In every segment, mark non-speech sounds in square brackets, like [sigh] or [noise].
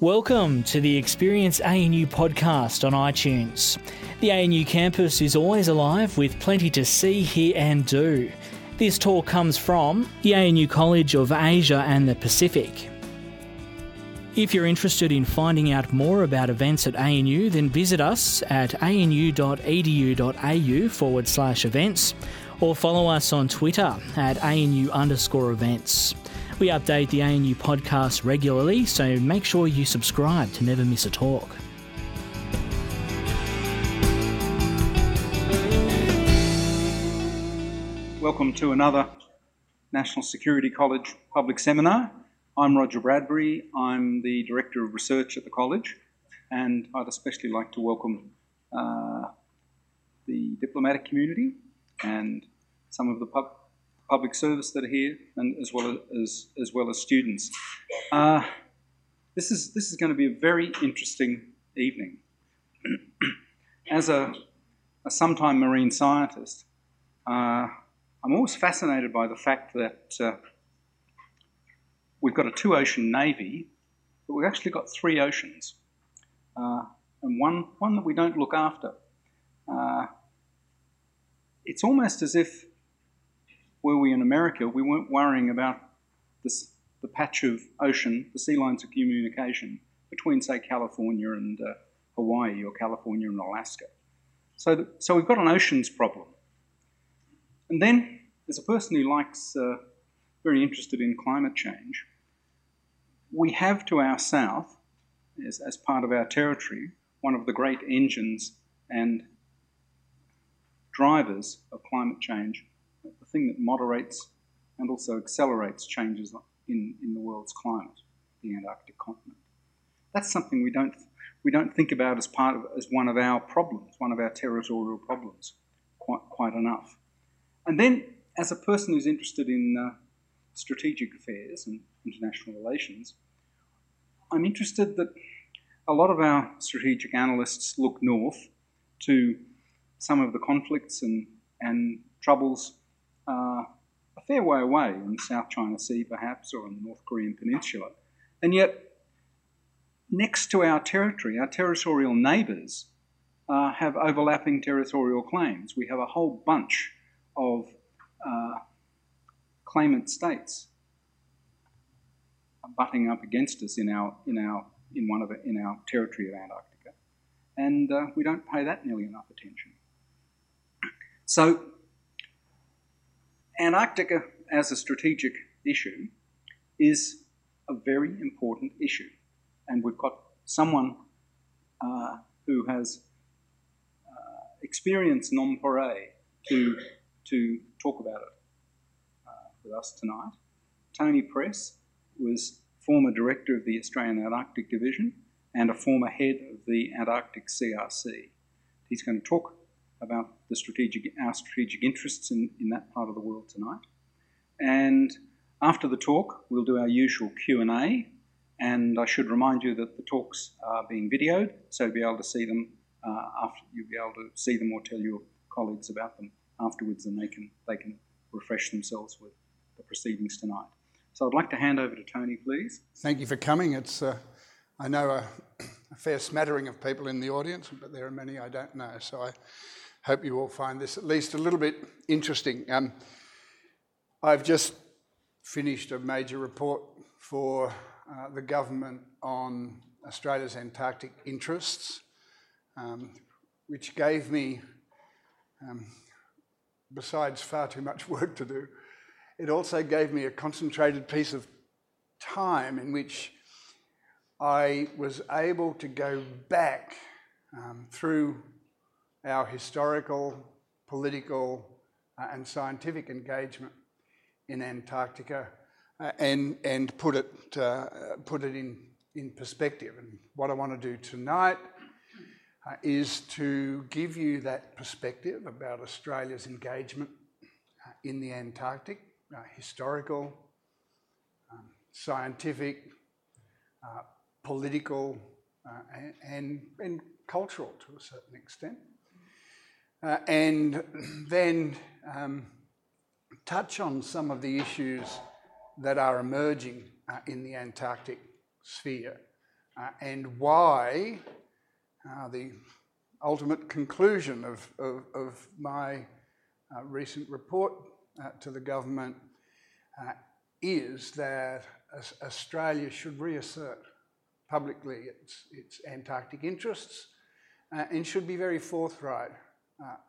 Welcome to the Experience ANU podcast on iTunes. The ANU campus is always alive with plenty to see, hear, and do. This talk comes from the ANU College of Asia and the Pacific. If you're interested in finding out more about events at ANU, then visit us at anu.edu.au forward slash events or follow us on Twitter at ANU underscore events. We update the ANU podcast regularly, so make sure you subscribe to never miss a talk. Welcome to another National Security College public seminar. I'm Roger Bradbury. I'm the Director of Research at the college, and I'd especially like to welcome uh, the diplomatic community and some of the pub- public service that are here, and as well as as well as students. Uh, this is this is going to be a very interesting evening. [clears throat] as a, a sometime marine scientist, uh, I'm always fascinated by the fact that uh, we've got a two ocean navy, but we've actually got three oceans, uh, and one one that we don't look after. Uh, it's almost as if were we in America, we weren't worrying about this, the patch of ocean, the sea lines of communication between, say, California and uh, Hawaii or California and Alaska. So, the, so we've got an oceans problem. And then, as a person who likes, uh, very interested in climate change, we have to our south, as, as part of our territory, one of the great engines and drivers of climate change, thing that moderates and also accelerates changes in, in the world's climate, the Antarctic continent. That's something we don't, we don't think about as part of as one of our problems, one of our territorial problems, quite, quite enough. And then, as a person who's interested in uh, strategic affairs and international relations, I'm interested that a lot of our strategic analysts look north to some of the conflicts and, and troubles uh, a fair way away in the South China Sea, perhaps, or in the North Korean Peninsula. And yet, next to our territory, our territorial neighbours uh, have overlapping territorial claims. We have a whole bunch of uh, claimant states butting up against us in our in our in one of the, in our territory of Antarctica, and uh, we don't pay that nearly enough attention. So, Antarctica as a strategic issue is a very important issue, and we've got someone uh, who has uh, experience non to to talk about it uh, with us tonight. Tony Press was former director of the Australian Antarctic Division and a former head of the Antarctic CRC. He's going to talk about the strategic, our strategic interests in, in that part of the world tonight. And after the talk, we'll do our usual Q&A. And I should remind you that the talks are being videoed, so you'll be able to see them uh, after you'll be able to see them or tell your colleagues about them afterwards, and they can they can refresh themselves with the proceedings tonight. So I'd like to hand over to Tony, please. Thank you for coming. It's uh, I know a, [clears throat] a, fair smattering of people in the audience, but there are many I don't know. So I hope you all find this at least a little bit interesting. Um, I've just finished a major report for uh, the government on Australia's Antarctic interests, um, which gave me, um, besides far too much [laughs] work to do, it also gave me a concentrated piece of time in which I was able to go back um, through our historical, political, uh, and scientific engagement in Antarctica uh, and, and put it, uh, put it in, in perspective. And what I want to do tonight uh, is to give you that perspective about Australia's engagement uh, in the Antarctic uh, historical, um, scientific, political, uh, and, and cultural to a certain extent. Uh, and then um, touch on some of the issues that are emerging uh, in the Antarctic sphere uh, and why uh, the ultimate conclusion of, of, of my uh, recent report to the government is that Australia should reassert publicly its, its Antarctic interests uh, and should be very forthright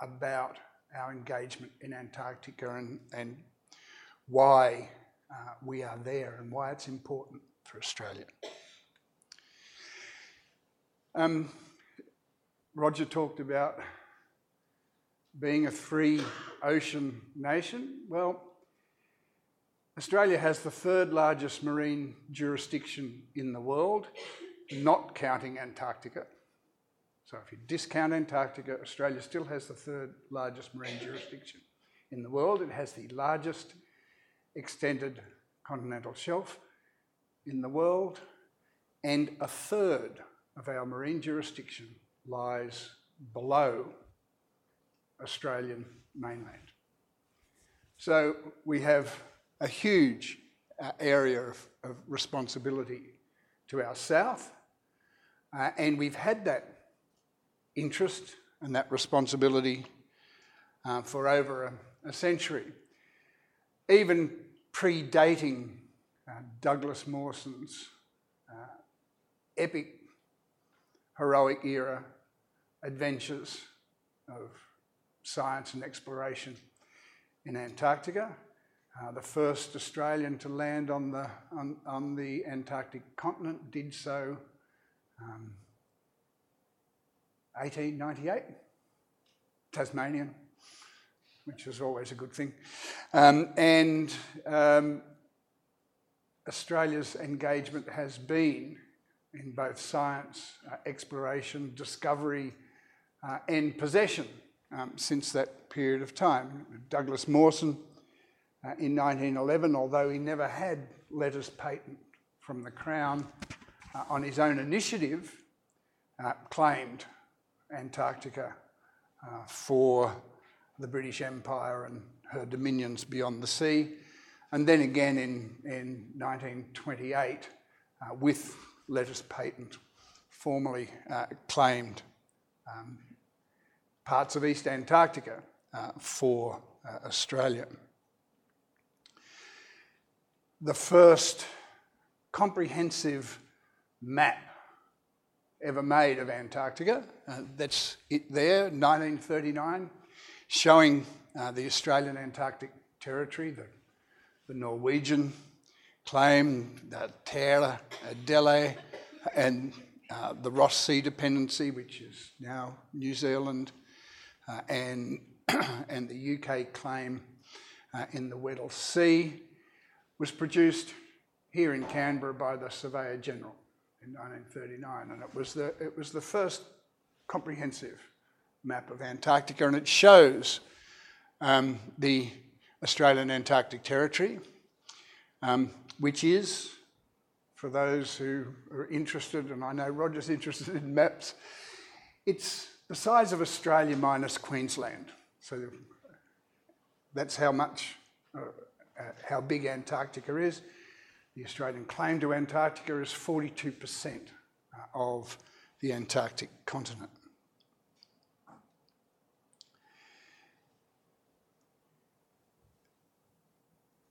about our engagement in Antarctica and, and why uh, we are there and why it's important for Australia. Um, Roger talked about being a free ocean nation. Well, Australia has the third largest marine jurisdiction in the world, not counting Antarctica. So if you discount Antarctica, Australia still has the third largest marine jurisdiction in the world. It has the largest extended continental shelf in the world, and a third of our marine jurisdiction lies below Australian mainland. So we have a huge uh, area of, of, responsibility to our south, uh, and we've had that interest and that responsibility uh, for over a, a, century, even predating uh, Douglas Mawson's uh, epic heroic era adventures of science and exploration in Antarctica. Uh, the first Australian to land on the, on, on the Antarctic continent did so um, 1898, Tasmanian, which is always a good thing. Um, and um, Australia's engagement has been in both science, uh, exploration, discovery, uh, and possession um, since that period of time. Douglas Mawson uh, in 1911, although he never had letters patent from the Crown, uh, on his own initiative, uh, claimed Antarctica uh, for the British Empire and her dominions beyond the sea. And then again in, in 1928, with letters patent formally uh, claimed um, parts of East Antarctica uh, for uh, Australia. The first comprehensive map ever made of Antarctica, uh, that's it there, 1939, showing uh, the Australian Antarctic Territory, the, the Norwegian claim, the Terra, Adélie, and uh, the Ross Sea dependency, which is now New Zealand, uh, and, [clears throat] and the UK claim uh, in the Weddell Sea, was produced here in Canberra by the Surveyor General in 1939, and it was the, it was the first comprehensive map of Antarctica, and it shows um, the Australian Antarctic Territory, um, which is, for those who are interested, and I know Roger's [laughs] interested in maps, it's the size of Australia minus Queensland. So that's how much, uh, uh, how big Antarctica is. The Australian claim to Antarctica is 42% uh, of the Antarctic continent.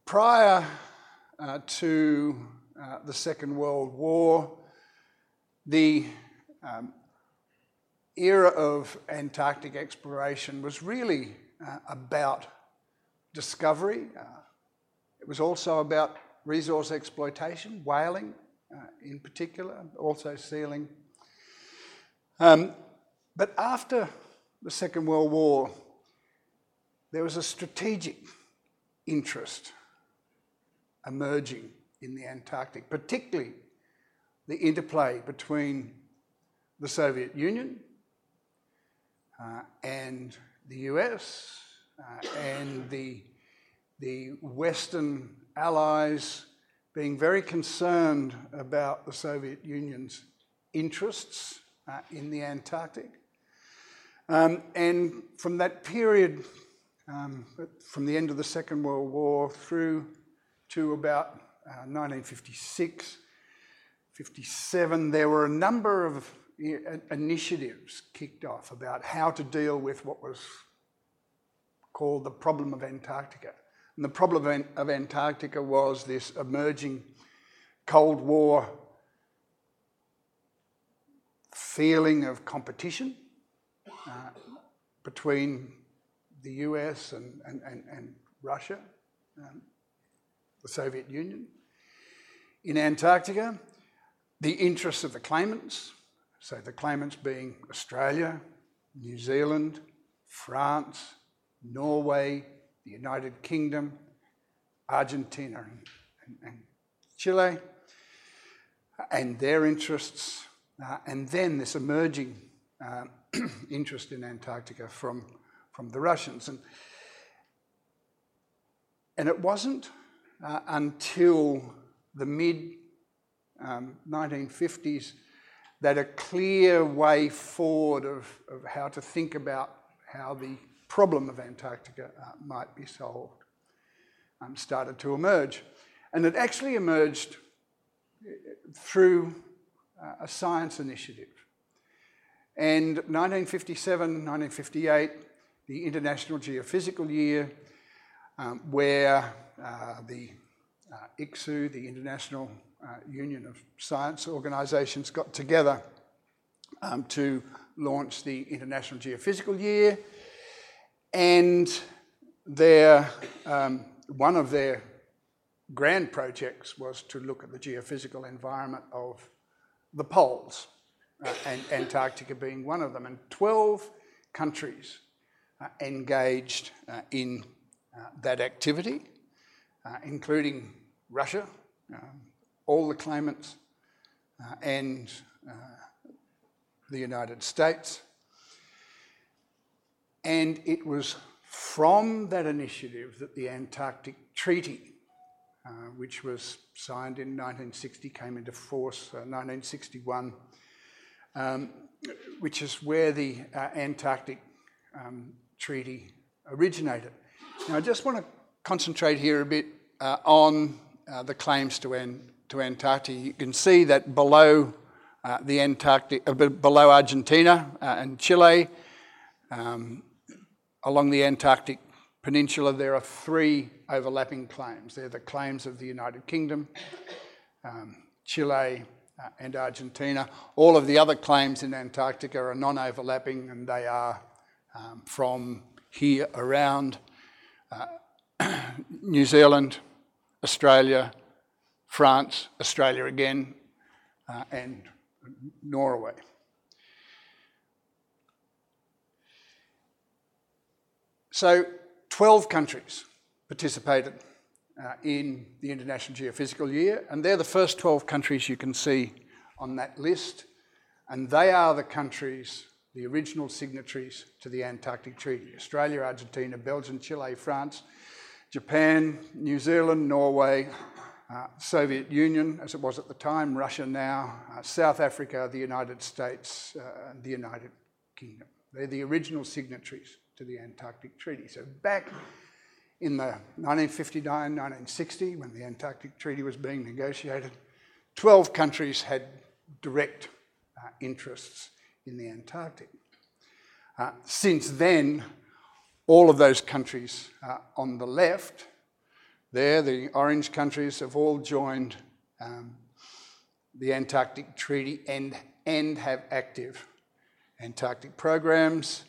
Prior uh, to uh, the Second World War, the um, era of Antarctic exploration was really uh, about discovery. Uh, it was also about resource exploitation, whaling uh, in particular, also sealing. Um, but after the Second World War, there was a strategic interest emerging in the Antarctic, particularly the interplay between the Soviet Union uh, and the US uh, and the, the Western allies being very concerned about the Soviet Union's interests uh, in the Antarctic. Um, and from that period, um, from the end of the Second World War through to about uh, 1956, 57, there were a number of initiatives kicked off about how to deal with what was called the problem of Antarctica. And the problem of Antarctica was this emerging Cold War feeling of competition uh, between the US and, and, and, and Russia, um, the Soviet Union. In Antarctica, the interests of the claimants, so the claimants being Australia, New Zealand, France, Norway, the United Kingdom, Argentina, and, and, Chile, and their interests, uh, and then this emerging uh, [clears throat] interest in Antarctica from, from the Russians. And, and it wasn't uh, until the mid um, 1950s that a clear way forward of, of how to think about how the problem of Antarctica uh, might be solved um, started to emerge. And it actually emerged uh, through uh, a science initiative. And 1957, 1958, the International Geophysical Year, um, where uh, the uh, ICSU, the International uh, Union of Science Organisations, got together um, to launch the International Geophysical Year. And their, um, one of their grand projects was to look at the geophysical environment of the poles, uh, and Antarctica being one of them. And 12 countries uh, engaged uh, in uh, that activity, uh, including Russia, um, all the claimants, uh, and the United States. And it was from that initiative that the Antarctic Treaty uh, which was signed in 1960, came into force uh, 1961, um, which is where the uh, Antarctic um, Treaty originated. Now, I just want to concentrate here a bit uh, on uh, the claims to, to Antarctica. You can see that below the Antarctic, below Argentina and Chile, um, along the Antarctic Peninsula, there are three overlapping claims. They're the claims of the United Kingdom, um, Chile, uh, and Argentina. All of the other claims in Antarctica are non overlapping and they are um, from here around uh, [clears throat] New Zealand, Australia, France, Australia again, uh, and Norway. So 12 countries participated uh, in the International Geophysical Year, and they're the first 12 countries you can see on that list, and they are the countries, the original signatories to the Antarctic Treaty Australia, Argentina, Belgium, Chile, France, Japan, New Zealand, Norway, uh, Soviet Union, as it was at the time, Russia now, uh, South Africa, the United States, uh, and the United Kingdom. They're the original signatories to the Antarctic Treaty. So back in the 1959-1960, when the Antarctic Treaty was being negotiated, 12 countries had direct uh, interests in the Antarctic. Uh, since then, all of those countries uh, on the left, there, the orange countries have all joined um, the Antarctic Treaty and, and have active Antarctic programs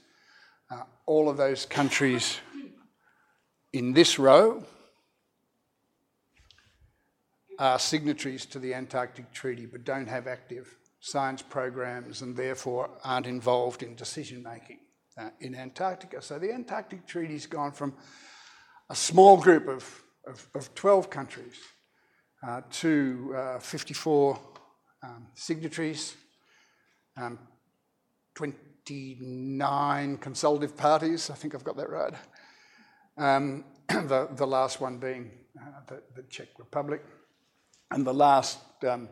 uh, all of those countries in this row are signatories to the Antarctic Treaty but don't have active science programs and therefore aren't involved in decision making uh, in Antarctica. So the Antarctic Treaty's gone from a small group of, of, of 12 countries uh, to uh, 54 um, signatories, um, 20, 29 consultative parties. I think I've got that right. Um, [clears throat] the, the last one being uh, the, the, Czech Republic. And the last um,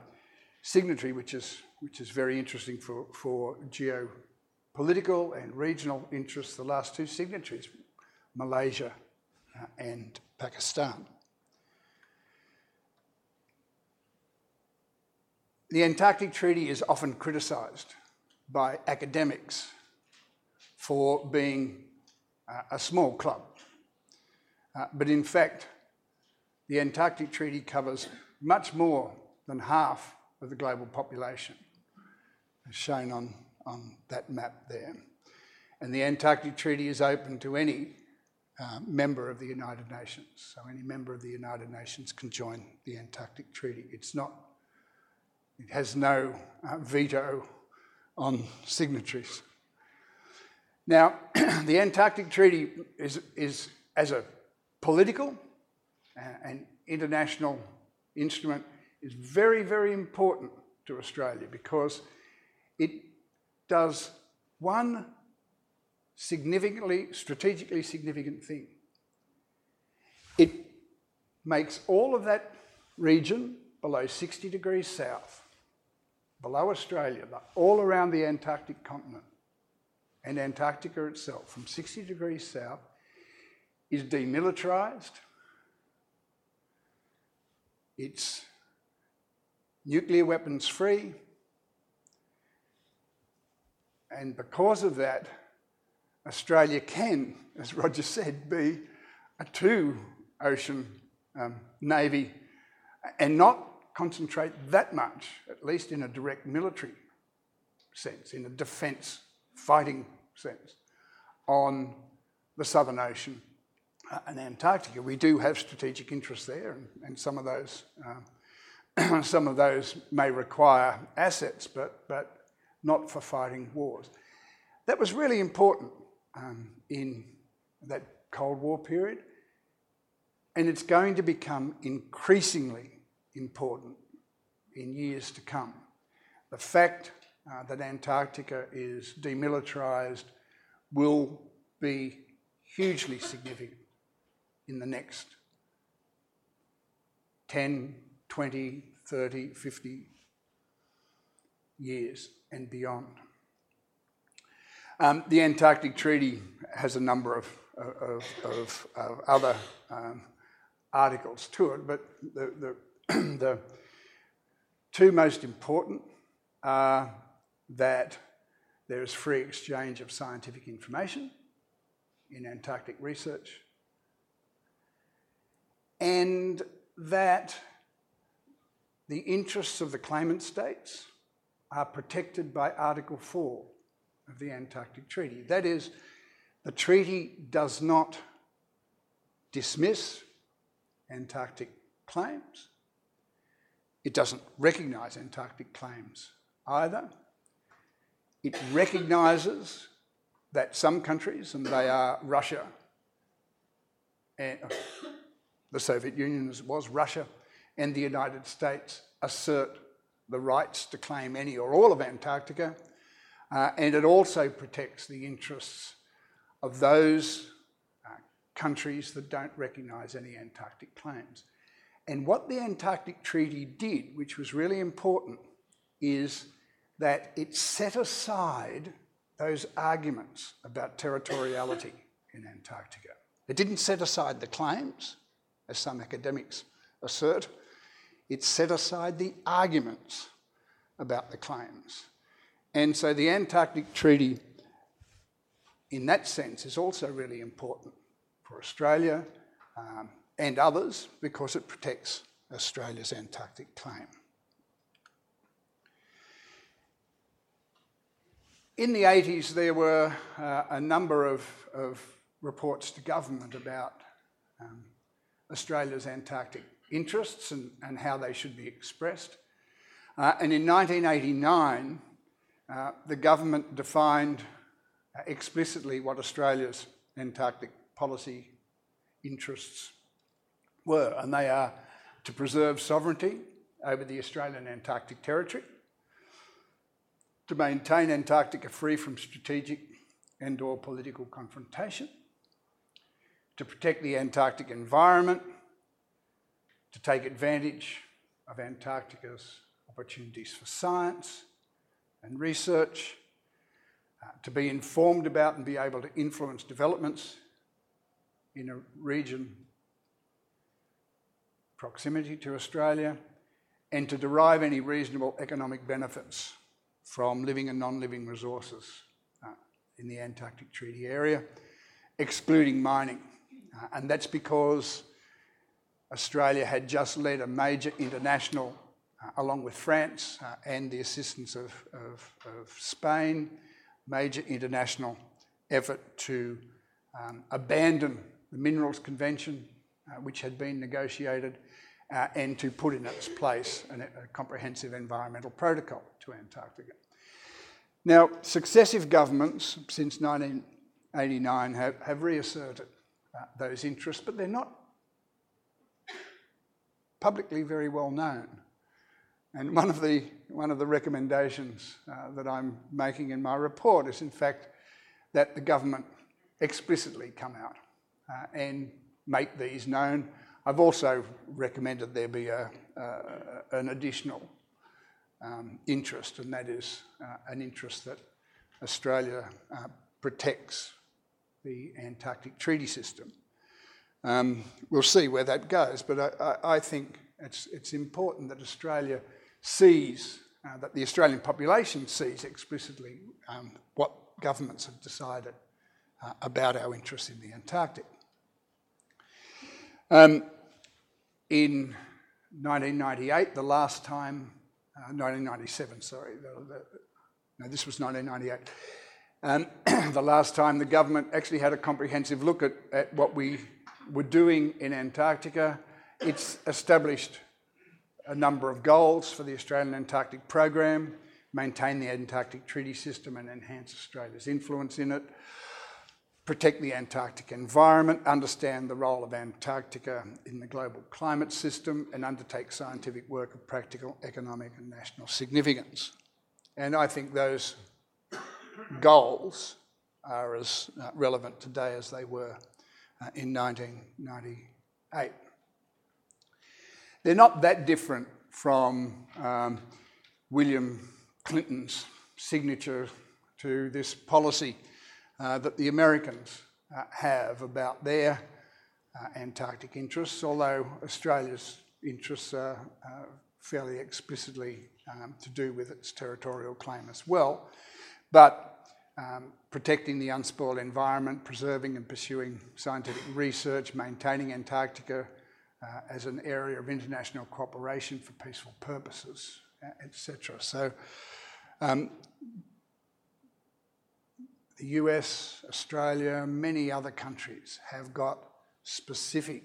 signatory, which is, which is very interesting for, for geopolitical and regional interests, the last two signatories, Malaysia uh, and Pakistan. the Antarctic Treaty is often criticised by academics for being uh, a small club. Uh, but in fact, the Antarctic Treaty covers much more than half of the global population, as shown on, on that map there. And the Antarctic Treaty is open to any uh, member of the United Nations. So any member of the United Nations can join the Antarctic Treaty. It's not, it has no uh, veto on signatories. Now, [clears throat] the Antarctic Treaty is, is as a political uh, and international instrument, is very, very important to Australia because it does one significantly, strategically significant thing. It makes all of that region below 60 degrees south, below Australia, but all around the Antarctic continent and Antarctica itself, from 60 degrees south, is demilitarized. It's nuclear weapons free. And because of that, Australia can, as Roger said, be a two ocean um, navy and not concentrate that much, at least in a direct military sense, in a defence fighting sense, on the Southern Ocean uh, and Antarctica. We do have strategic interests there, and, and some of those. Uh, [clears throat] some of those may require assets, but, but not for fighting wars. That was really important um, in that Cold War period, and it's going to become increasingly important in years to come. The fact uh, that Antarctica is demilitarized will be hugely significant in the next 10, 20, 30, 50 years and beyond. Um, the Antarctic Treaty has a number of, of, of, of other um, articles to it, but the, the, [clears throat] the two most important are that there is free exchange of scientific information in Antarctic research, and that the interests of the claimant states are protected by Article 4 of the Antarctic Treaty. That is, the treaty does not dismiss Antarctic claims. It doesn't recognise Antarctic claims either. It recognises that some countries, and they are Russia, and the Soviet Union as it was, Russia, and the United States, assert the rights to claim any or all of Antarctica uh, and it also protects the interests of those uh, countries that don't recognise any Antarctic claims. And what the Antarctic Treaty did, which was really important, is that it set aside those arguments about territoriality in Antarctica. It didn't set aside the claims, as some academics assert, it set aside the arguments about the claims. And so the Antarctic Treaty, in that sense, is also really important for Australia um, and others because it protects Australia's Antarctic claim. In the 80s, there were uh, a number of, of, reports to government about um, Australia's Antarctic interests and, and, how they should be expressed. Uh, and in 1989, uh, the government defined uh, explicitly what Australia's Antarctic policy interests were, and they are to preserve sovereignty over the Australian Antarctic Territory, to maintain Antarctica free from strategic and or political confrontation, to protect the Antarctic environment, to take advantage of Antarctica's opportunities for science, and research, uh, to be informed about and be able to influence developments in a region proximity to Australia, and to derive any reasonable economic benefits from living and non-living resources uh, in the Antarctic Treaty Area, excluding mining. Uh, and that's because Australia had just led a major international, uh, along with France uh, and the assistance of, of, of, Spain, major international effort to um, abandon the Minerals Convention, uh, which had been negotiated, uh, and to put in its place an, a comprehensive environmental protocol to Antarctica. Now, successive governments since 1989 have, have reasserted uh, those interests, but they're not publicly very well known. And one of the, one of the recommendations uh, that I'm making in my report is, in fact, that the government explicitly come out uh, and make these known. I've also recommended there be a, an additional um, interest, and that is uh, an interest that Australia uh, protects the Antarctic Treaty System. Um, we'll see where that goes, but I, think it's, it's, important that Australia sees, uh, that the Australian population sees explicitly um, what governments have decided about our interests in the Antarctic. Um, in 1998, the last time, uh, 1997, sorry, no, this was 1998. Um, [clears throat] the last time the government actually had a comprehensive look at, at what we were doing in Antarctica. It's established a number of goals for the Australian Antarctic Program, maintain the Antarctic Treaty System and enhance Australia's influence in it, protect the Antarctic environment, understand the role of Antarctica in the global climate system, and undertake scientific work of practical, economic, and national significance. And I think those goals are as uh, relevant today as they were uh, in 1998. They're not that different from um, William Clinton's signature to this policy uh, that the Americans uh, have about their uh, Antarctic interests, although Australia's interests are fairly explicitly um, to do with its territorial claim as well. But um, protecting the unspoiled environment, preserving and pursuing scientific research, maintaining Antarctica uh, as an area of international cooperation for peaceful purposes, etc. So, um, the US, Australia, many other countries have got specific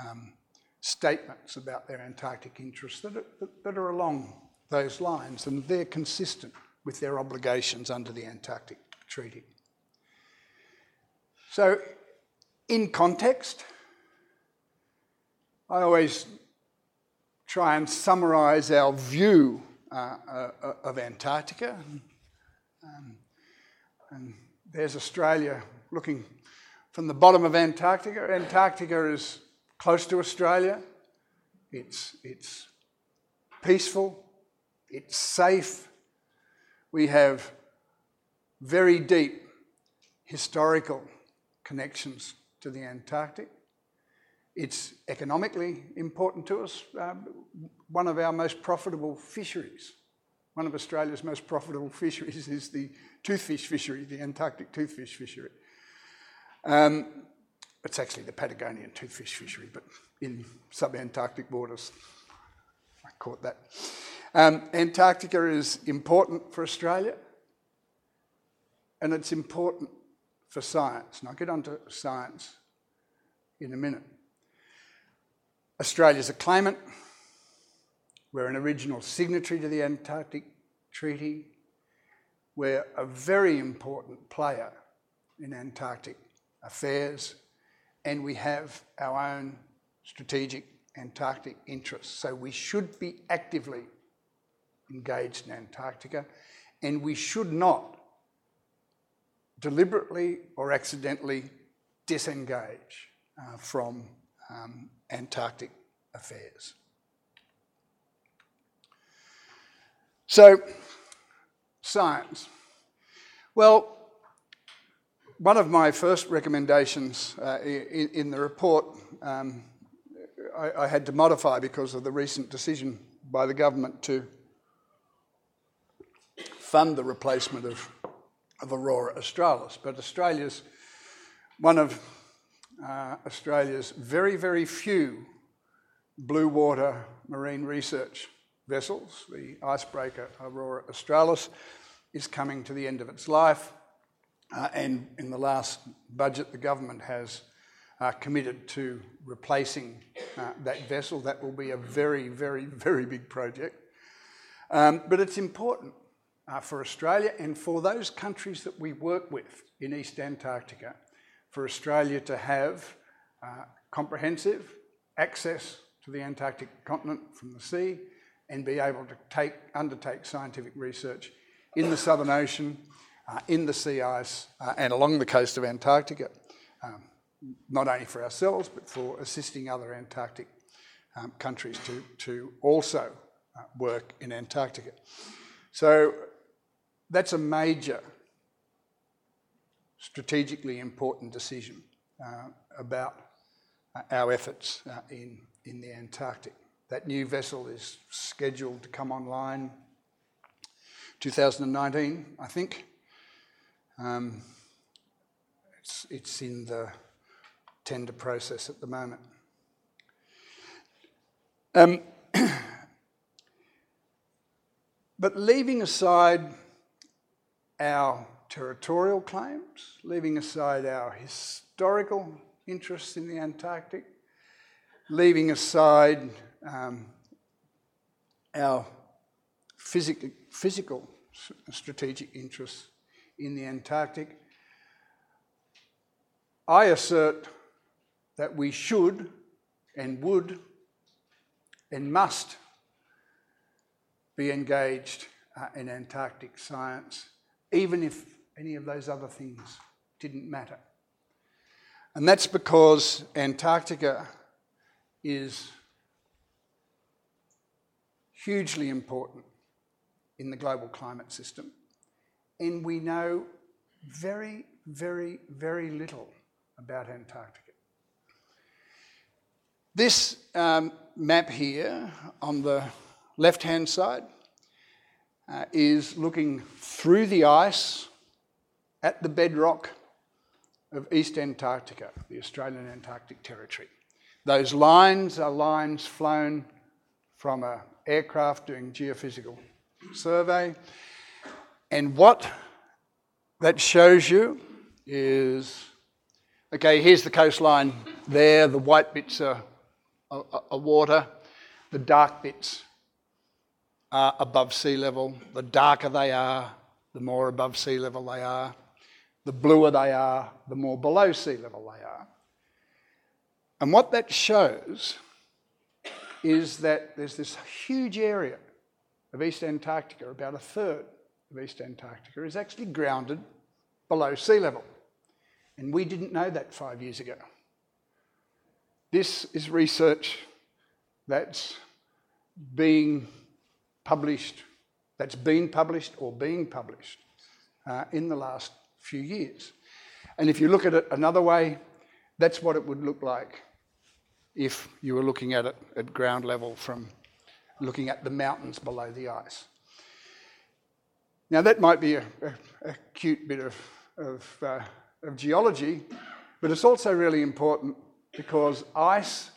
um, statements about their Antarctic interests that are, that are along those lines, and they're consistent with their obligations under the Antarctic Treaty. So, in context, I always try and summarise our view uh, uh, of Antarctica. Um, and there's Australia looking from the bottom of Antarctica. Antarctica is close to Australia. It's, it's peaceful. It's safe. We have very deep historical connections to the Antarctic. It's economically important to us, um, one of our most profitable fisheries. One of Australia's most profitable fisheries is the toothfish fishery, the Antarctic toothfish fishery. Um, it's actually the Patagonian toothfish fishery, but in sub-Antarctic waters. I caught that. Um, Antarctica is important for Australia and it's important for science. And I'll get onto science in a minute. Australia's a claimant. We're an original signatory to the Antarctic Treaty. We're a very important player in Antarctic affairs, and we have our own strategic Antarctic interests. So we should be actively engaged in Antarctica, and we should not deliberately or accidentally disengage uh, from um, Antarctic affairs. So, science. Well, one of my first recommendations uh, in, in, the report um, I, I, had to modify because of the recent decision by the government to fund the replacement of, of Aurora Australis. But Australia's one of uh, Australia's very, very few blue water marine research vessels, the icebreaker Aurora Australis, is coming to the end of its life. Uh, and in the last budget, the government has uh, committed to replacing uh, that vessel. That will be a very, very, very big project. Um, but it's important for Australia and for those countries that we work with in East Antarctica for Australia to have comprehensive access to the Antarctic continent from the sea and be able to take, undertake scientific research in the Southern Ocean, uh, in the sea ice, uh, and along the coast of Antarctica, um, not only for ourselves but for assisting other Antarctic um, countries to, to also uh, work in Antarctica. So that's a major strategically important decision uh, about uh, our efforts uh, in, in the Antarctic. That new vessel is scheduled to come online 2019, I think. Um, it's, it's in the tender process at the moment. Um, [clears throat] but leaving aside our territorial claims, leaving aside our historical interests in the Antarctic, leaving aside um, our physical, physical strategic interests in the Antarctic, I assert that we should and would and must be engaged uh, in Antarctic science, even if any of those other things didn't matter. And that's because Antarctica is hugely important in the global climate system. And we know very, very, very little about Antarctica. This um, map here on the left hand side uh, is looking through the ice at the bedrock of East Antarctica, the Australian Antarctic Territory. Those lines are lines flown from an aircraft doing geophysical survey. And what that shows you is okay, here's the coastline there, the white bits are, are, are water, the dark bits are above sea level. The darker they are, the more above sea level they are. The bluer they are, the more below sea level they are. And what that shows is that there's this huge area of East Antarctica, about a third of East Antarctica, is actually grounded below sea level. And we didn't know that five years ago. This is research that's being published, that's been published or being published uh, in the last few years. And if you look at it another way, that's what it would look like if you were looking at it at ground level from looking at the mountains below the ice. Now, that might be a, a, a cute bit of, of, uh, of geology, but it's also really important because ice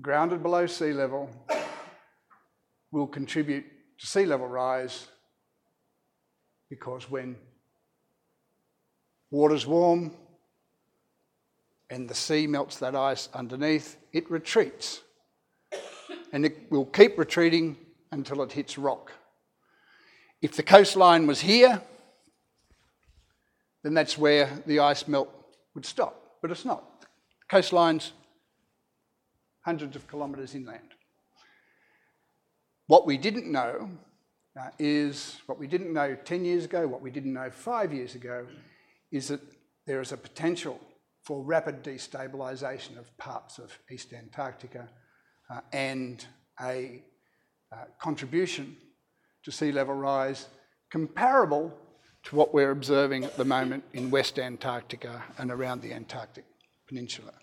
grounded below sea level will contribute to sea level rise because when water's warm and the sea melts that ice underneath, it retreats. And it will keep retreating until it hits rock. If the coastline was here, then that's where the ice melt would stop. But it's not. The coastline's hundreds of kilometres inland. What we didn't know uh, is what we didn't know 10 years ago, what we didn't know five years ago, is that there is a potential for rapid destabilisation of parts of East Antarctica uh, and a uh, contribution to sea level rise comparable to what we're observing at the moment in West Antarctica and around the Antarctic Peninsula.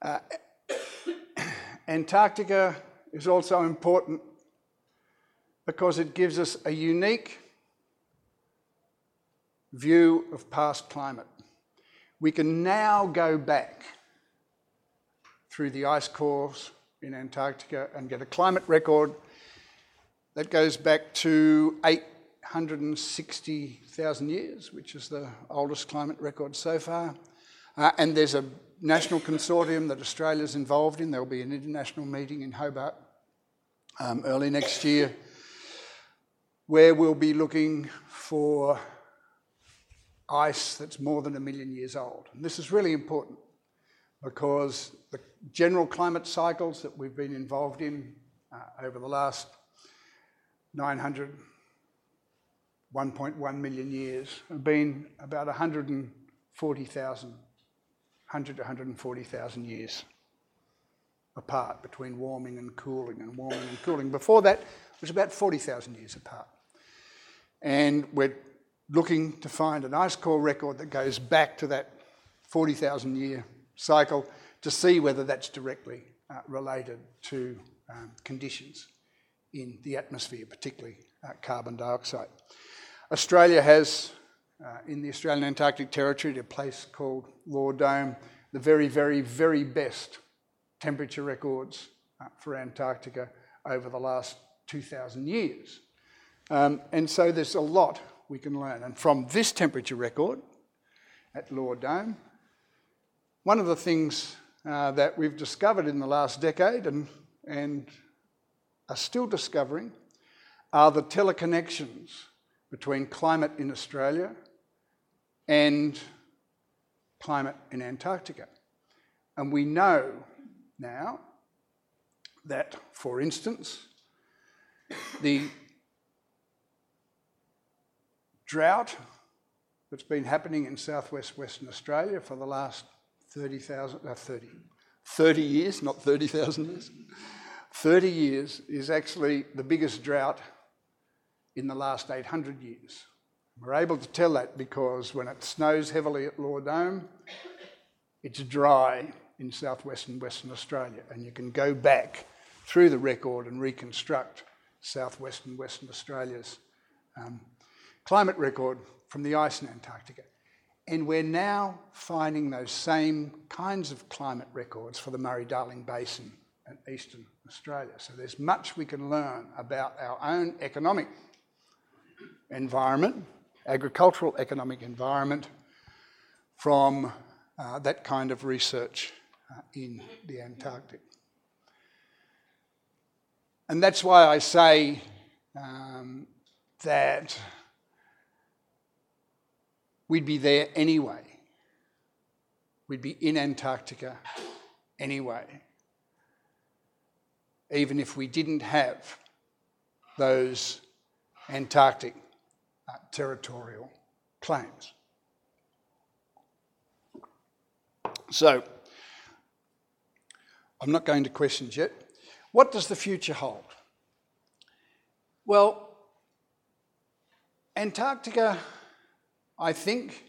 Uh, [coughs] Antarctica is also important because it gives us a unique view of past climate. We can now go back through the ice cores in Antarctica and get a climate record that goes back to 860,000 years, which is the oldest climate record so far. Uh, and there's a national consortium that Australia's involved in. There'll be an international meeting in Hobart um, early next year where we'll be looking for ice that's more than a million years old. And this is really important because the general climate cycles that we've been involved in uh, over the last 900, 1.1 million years have been about 140,000, 100 to 140,000 years apart between warming and cooling and warming and cooling. Before that, it was about 40,000 years apart. And we're looking to find an ice core record that goes back to that 40,000 year cycle to see whether that's directly uh, related to um, conditions in the atmosphere, particularly uh, carbon dioxide. Australia has, uh, in the Australian Antarctic Territory, a place called Law Dome, the very, very, very best temperature records uh, for Antarctica over the last 2,000 years. Um, and so there's a lot we can learn. And from this temperature record at Law Dome, one of the things uh, that we've discovered in the last decade and, and are still discovering are the teleconnections between climate in Australia and climate in Antarctica. And we know now that, for instance, the drought that's been happening in southwest Western Australia for the last 30,000, uh, 30, 30 years, not 30,000 years. 30 years is actually the biggest drought in the last 800 years. We're able to tell that because when it snows heavily at Law Dome, it's dry in southwestern Western Australia, and you can go back through the record and reconstruct southwestern Western Australia's um, climate record from the ice in Antarctica. And we're now finding those same kinds of climate records for the Murray Darling Basin and eastern Australia. So there's much we can learn about our own economic environment, agricultural economic environment, from uh, that kind of research uh, in the Antarctic. And that's why I say um, that we'd be there anyway. We'd be in Antarctica anyway, even if we didn't have those Antarctic uh, territorial claims. So, I'm not going to questions yet. What does the future hold? Well, Antarctica I think,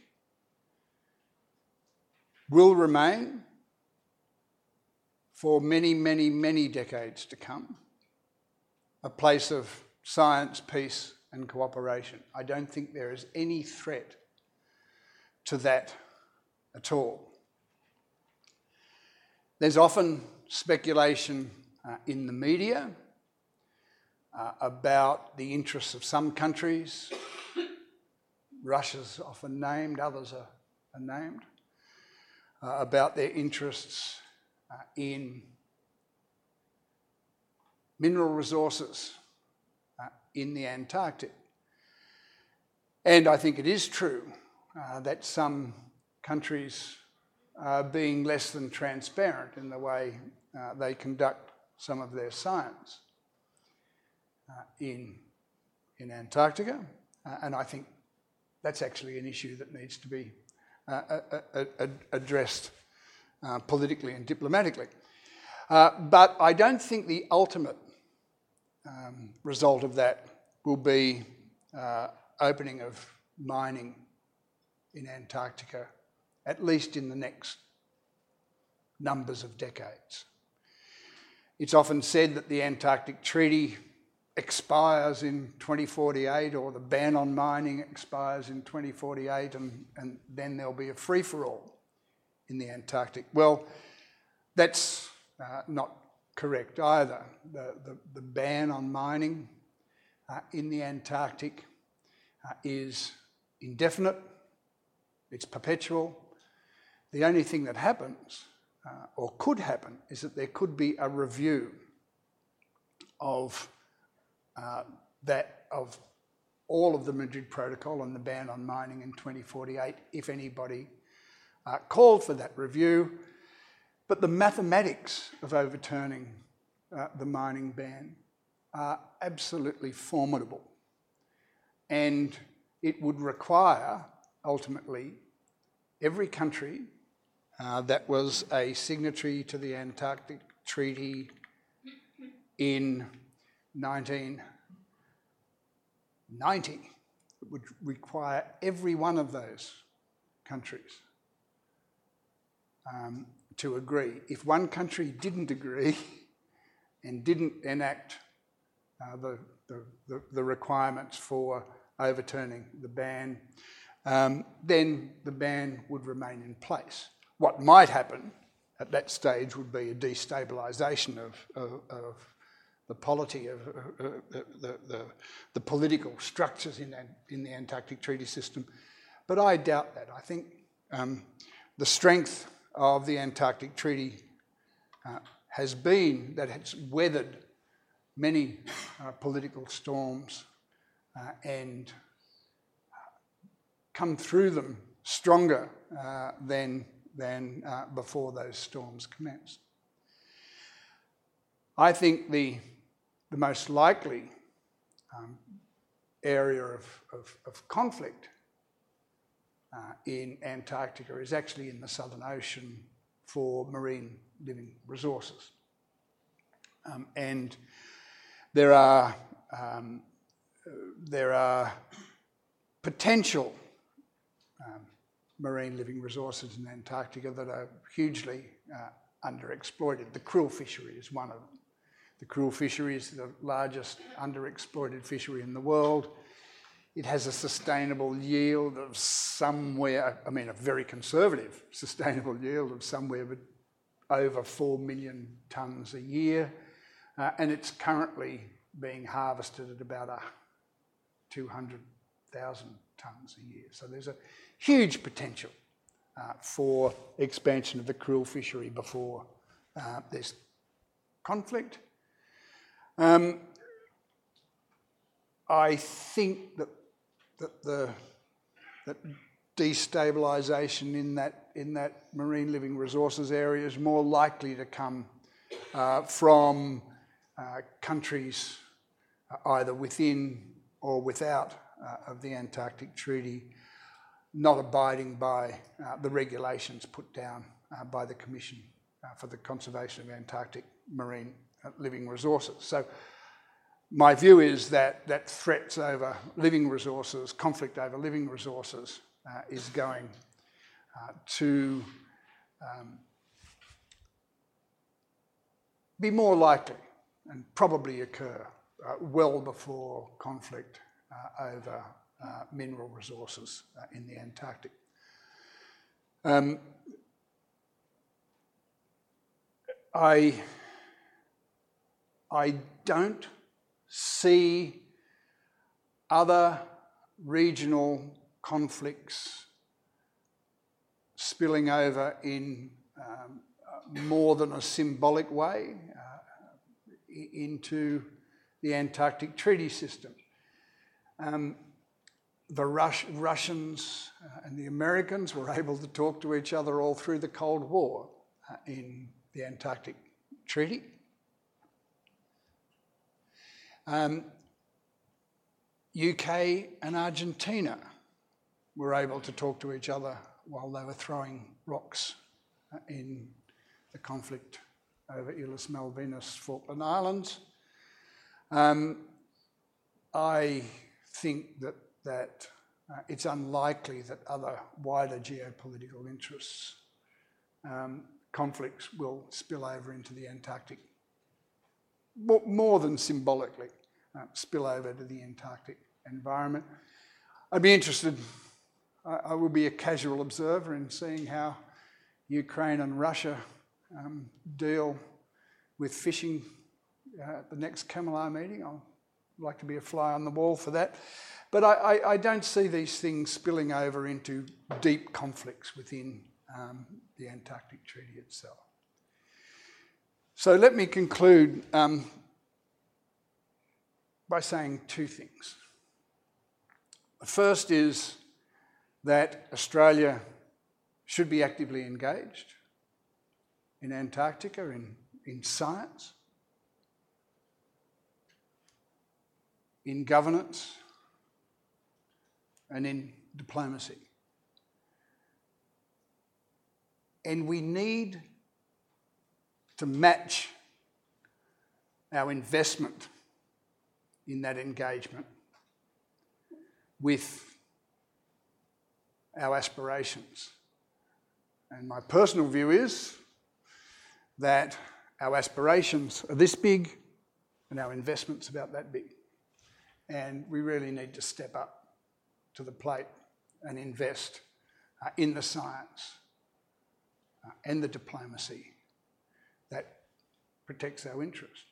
will remain for many, many, many decades to come a place of science, peace, and cooperation. I don't think there is any threat to that at all. There's often speculation uh, in the media uh, about the interests of some countries Russia's often named, others are, are named, uh, about their interests uh, in mineral resources uh, in the Antarctic. And I think it is true uh, that some countries are being less than transparent in the way uh, they conduct some of their science in, in Antarctica. and I think that's actually an issue that needs to be uh, uh, uh, addressed politically and diplomatically. But I don't think the ultimate um, result of that will be opening of mining in Antarctica, at least in the next numbers of decades. It's often said that the Antarctic Treaty expires in 2048 or the ban on mining expires in 2048 and, and then there'll be a free for all in the Antarctic. Well, that's uh, not correct either. The, the, the, ban on mining uh, in the Antarctic uh, is indefinite, it's perpetual. The only thing that happens, or could happen, is that there could be a review of that of all of the Madrid Protocol and the ban on mining in 2048 if anybody uh, called for that review. But the mathematics of overturning uh, the mining ban are absolutely formidable. And it would require, ultimately, every country uh, that was a signatory to the Antarctic Treaty in 1990. It would require every one of those countries um, to agree. If one country didn't agree [laughs] and didn't enact uh, the, the, the, requirements for overturning the ban, um, then the ban would remain in place. What might happen at that stage would be a destabilisation of, of, of the polity of uh, uh, the, the, the, political structures in, in the Antarctic Treaty System. But I doubt that. I think um, the strength of the Antarctic Treaty uh, has been that it's weathered many uh, political storms uh, and come through them stronger uh, than, than before those storms commenced. I think the the most likely um, area of, of, of conflict uh, in Antarctica is actually in the Southern Ocean for marine living resources. Um, and there are, um, there are potential um, marine living resources in Antarctica that are hugely uh, underexploited. The krill fishery is one of them. The krill fishery is the largest underexploited fishery in the world. It has a sustainable yield of somewhere, I mean, a very conservative [laughs] sustainable yield of somewhere over 4 million tonnes a year. Uh, and it's currently being harvested at about a 200,000 tonnes a year. So there's a huge potential uh, for expansion of the krill fishery before uh, there's conflict. Um, I think that, that the that destabilisation in that in that marine living resources area is more likely to come uh, from uh, countries uh, either within or without uh, of the Antarctic Treaty not abiding by uh, the regulations put down uh, by the Commission for the Conservation of Antarctic Marine living resources. So my view is that, that threats over living resources, conflict over living resources, uh, is going uh, to um, be more likely and probably occur uh, well before conflict uh, over uh, mineral resources uh, in the Antarctic. Um, I I don't see other regional conflicts spilling over in um, more than a symbolic way uh, into the Antarctic Treaty System. Um, the Rus- Russians uh, and the Americans were able to talk to each other all through the Cold War uh, in the Antarctic Treaty. Um, UK and Argentina were able to talk to each other while they were throwing rocks in the conflict over Islas Malvinas, Falkland Islands. Um, I think that, that uh, it's unlikely that other wider geopolitical interests um, conflicts will spill over into the Antarctic. More than symbolically, uh, spill over to the Antarctic environment. I'd be interested, I, I will be a casual observer in seeing how Ukraine and Russia um, deal with fishing uh, at the next CCAMLR meeting. I'll like to be a fly on the wall for that. But I, I, I don't see these things spilling over into deep conflicts within um, the Antarctic Treaty itself. So let me conclude um, by saying two things. The first is that Australia should be actively engaged in Antarctica, in, in science, in governance, and in diplomacy. And we need to match our investment in that engagement with our aspirations. And my personal view is that our aspirations are this big and our investment's about that big. And we really need to step up to the plate and invest uh, in the science uh, and the diplomacy that protects our interests.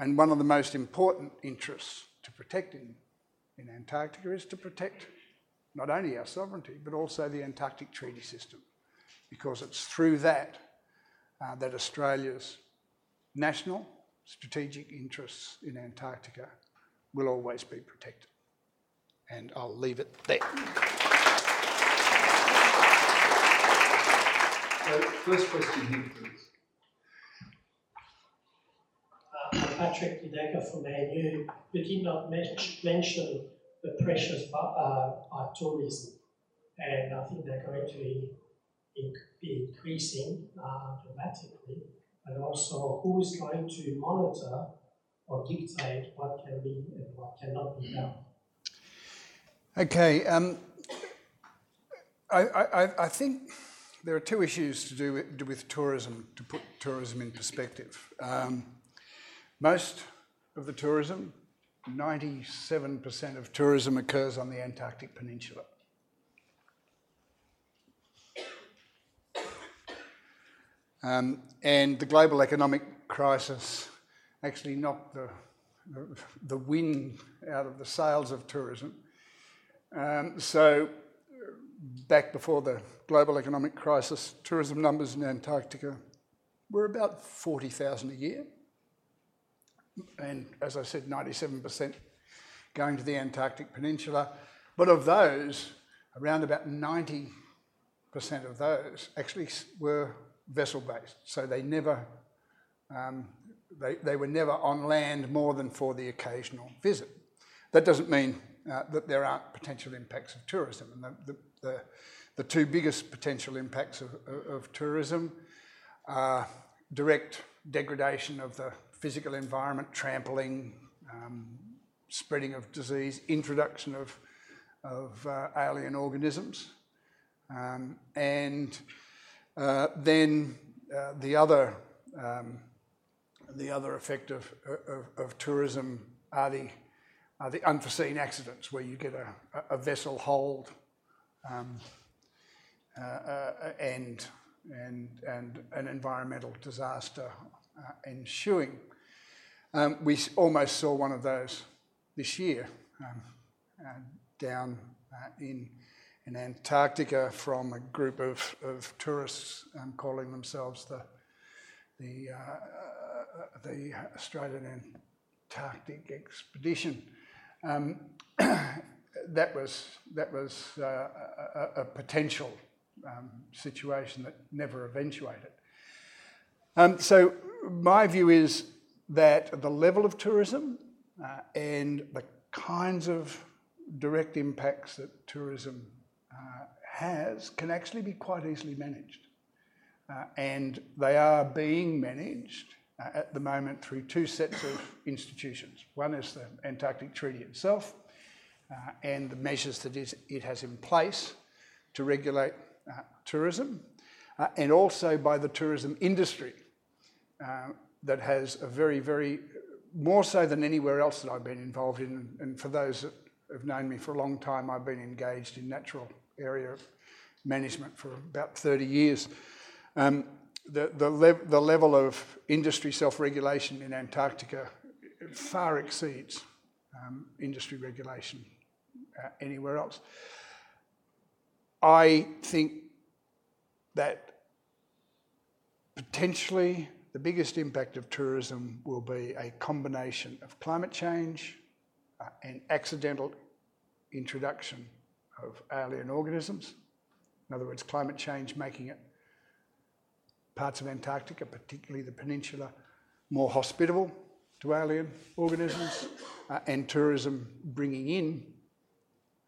And one of the most important interests to protect in, Antarctica is to protect not only our sovereignty, but also the Antarctic Treaty System, because it's through that uh, that Australia's national strategic interests in Antarctica will always be protected. And I'll leave it there. So, first question here, please. Uh, Patrick Dedeker from ANU. who did not mention the pressures by, uh, by tourism, and I think they're going to be, be increasing uh, dramatically. And also, who is going to monitor or dictate what can be and what cannot be done? Okay, um, I, I, I, think there are two issues to do with, with tourism, to put tourism in perspective. Um, most of the tourism, 97% of tourism occurs on the Antarctic Peninsula. Um, and the global economic crisis actually knocked the, the, wind out of the sails of tourism um, so, back before the global economic crisis, tourism numbers in Antarctica were about 40,000 a year. And as I said, 97% going to the Antarctic Peninsula. But of those, around about 90% of those actually were vessel based. So they never, um, they, they were never on land more than for the occasional visit. That doesn't mean uh, that there aren't potential impacts of tourism. And the, the, the, two biggest potential impacts of, tourism are direct degradation of the physical environment, trampling, um, spreading of disease, introduction of, uh, alien organisms, um, and uh, then uh, the other um, the other effect of, tourism are the unforeseen accidents where you get a, vessel hold and, an environmental disaster ensuing. Um, we almost saw one of those this year um, uh, down uh, in, in Antarctica from a group of, of tourists um, calling themselves the, the, the Australian Antarctic Expedition. Um, [coughs] that was, that was uh, a, a, potential um, situation that never eventuated. Um, so, my view is that the level of tourism uh, and the kinds of direct impacts that tourism uh, has can actually be quite easily managed. Uh, and they are being managed uh, at the moment through two sets of institutions. One is the Antarctic Treaty itself uh, and the measures that it has in place to regulate uh, tourism. and also by the tourism industry that has a very, very, more so than anywhere else that I've been involved in. And for those that have known me for a long time, I've been engaged in natural area management for about 30 years. Um, the, the, the level of industry self regulation in Antarctica far exceeds um, industry regulation uh, anywhere else. I think that potentially the biggest impact of tourism will be a combination of climate change uh, and accidental introduction of alien organisms. In other words, climate change making it parts of Antarctica, particularly the peninsula, more hospitable to alien organisms, uh, and tourism bringing in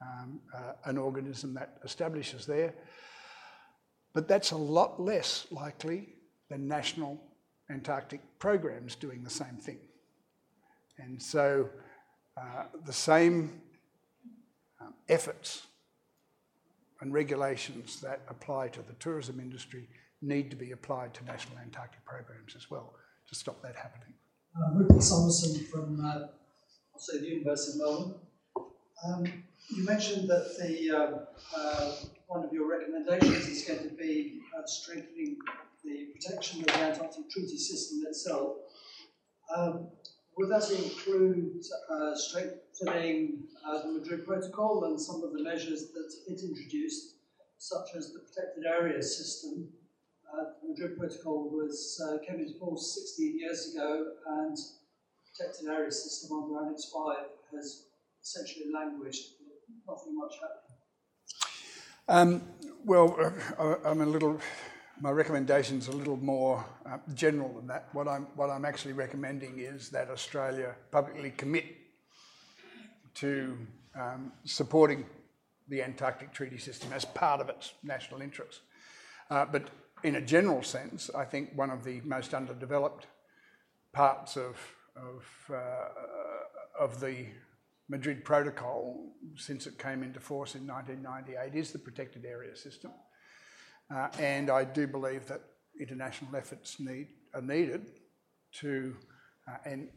um, uh, an organism that establishes there. But that's a lot less likely than national Antarctic programs doing the same thing. And so uh, the same um, efforts and regulations that apply to the tourism industry need to be applied to national Antarctic programs as well to stop that happening. Uh, Rupert Summerson from, uh, I'll the University of Melbourne. Um, you mentioned that the uh, uh, one of your recommendations is going to be uh, strengthening the protection of the Antarctic Treaty System itself. Um, would that include uh, strengthening uh, the Madrid Protocol and some of the measures that it introduced, such as the protected area system? Uh, the Madrid Protocol was came into force 16 years ago, and protected area system under Annex 5 has essentially languished nothing much happening? Um, well, uh, I'm a little. My recommendation is a little more uh, general than that. What I'm what I'm actually recommending is that Australia publicly commit to um, supporting the Antarctic Treaty System as part of its national interests. Uh, but in a general sense, I think one of the most underdeveloped parts of of, uh, of the Madrid Protocol, since it came into force in 1998, is the protected area system. Uh, and I do believe that international efforts are needed to uh, and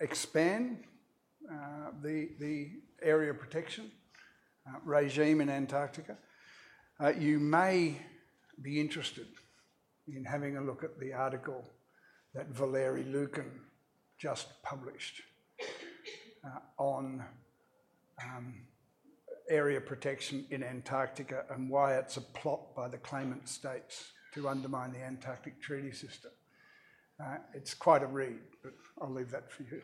expand uh, the, area protection uh, regime in Antarctica. You may be interested in having a look at the article that Valeri Lukin just published on um, area protection in Antarctica and why it's a plot by the claimant states to undermine the Antarctic Treaty System. Uh, it's quite a read, but I'll leave that for you.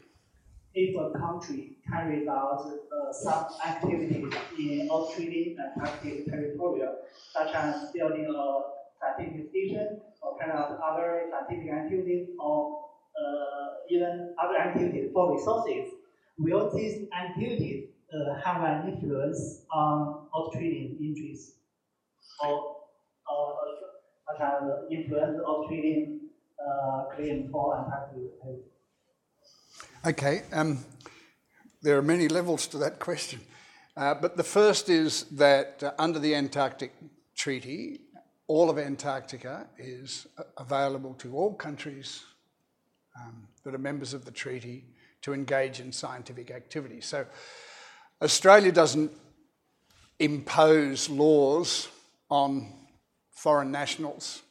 If a country carries out uh, some activities in Australian Antarctic territory, such as building a scientific station or carrying out other scientific activities or uh, even other activities for resources, will these activities have an influence on Australian interests or uh, such as influence Australian uh, claim for Antarctic Okay, um, there are many levels to that question. Uh, but the first is that uh, under the Antarctic Treaty, all of Antarctica is available to all countries um, that are members of the treaty to engage in scientific activity. So Australia doesn't impose laws on foreign nationals